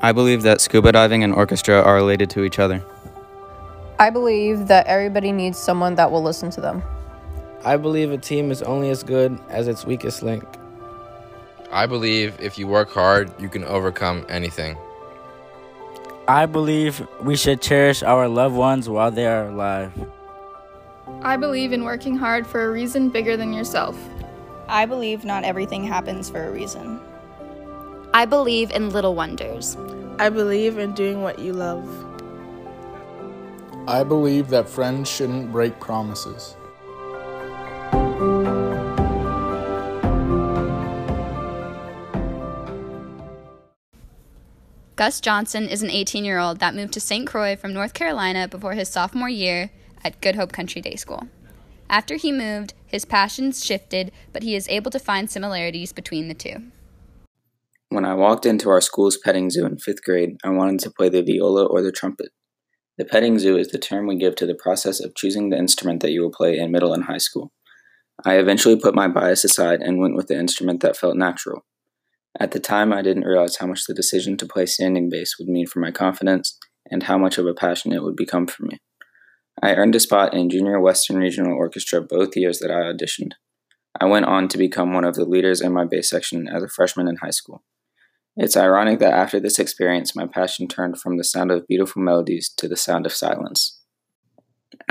I believe that scuba diving and orchestra are related to each other. I believe that everybody needs someone that will listen to them. I believe a team is only as good as its weakest link. I believe if you work hard, you can overcome anything. I believe we should cherish our loved ones while they are alive. I believe in working hard for a reason bigger than yourself. I believe not everything happens for a reason. I believe in little wonders. I believe in doing what you love. I believe that friends shouldn't break promises. Gus Johnson is an 18 year old that moved to St. Croix from North Carolina before his sophomore year at Good Hope Country Day School. After he moved, his passions shifted, but he is able to find similarities between the two. When I walked into our school's petting zoo in fifth grade, I wanted to play the viola or the trumpet. The petting zoo is the term we give to the process of choosing the instrument that you will play in middle and high school. I eventually put my bias aside and went with the instrument that felt natural. At the time, I didn't realize how much the decision to play standing bass would mean for my confidence and how much of a passion it would become for me. I earned a spot in Junior Western Regional Orchestra both years that I auditioned. I went on to become one of the leaders in my bass section as a freshman in high school. It's ironic that after this experience, my passion turned from the sound of beautiful melodies to the sound of silence.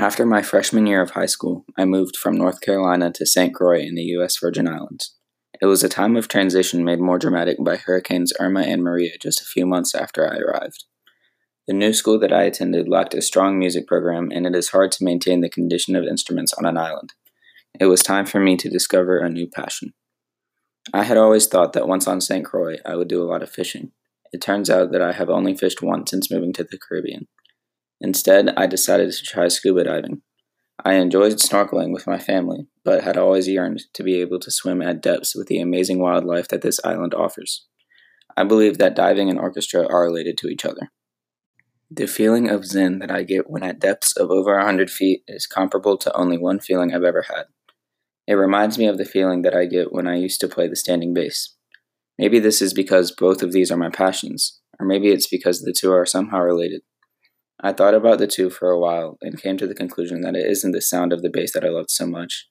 After my freshman year of high school, I moved from North Carolina to St. Croix in the U.S. Virgin Islands. It was a time of transition made more dramatic by Hurricanes Irma and Maria just a few months after I arrived. The new school that I attended lacked a strong music program, and it is hard to maintain the condition of instruments on an island. It was time for me to discover a new passion. I had always thought that once on St. Croix, I would do a lot of fishing. It turns out that I have only fished once since moving to the Caribbean. Instead, I decided to try scuba diving. I enjoyed snorkeling with my family, but had always yearned to be able to swim at depths with the amazing wildlife that this island offers. I believe that diving and orchestra are related to each other. The feeling of zen that I get when at depths of over a 100 feet is comparable to only one feeling I've ever had it reminds me of the feeling that I get when I used to play the standing bass. Maybe this is because both of these are my passions, or maybe it's because the two are somehow related. I thought about the two for a while and came to the conclusion that it isn't the sound of the bass that I loved so much,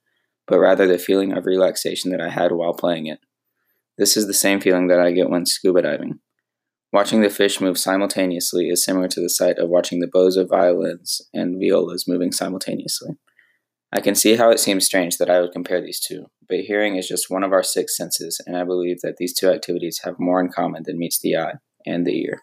but rather the feeling of relaxation that I had while playing it. This is the same feeling that I get when scuba diving. Watching the fish move simultaneously is similar to the sight of watching the bows of violins and violas moving simultaneously. I can see how it seems strange that I would compare these two, but hearing is just one of our six senses, and I believe that these two activities have more in common than meets the eye and the ear.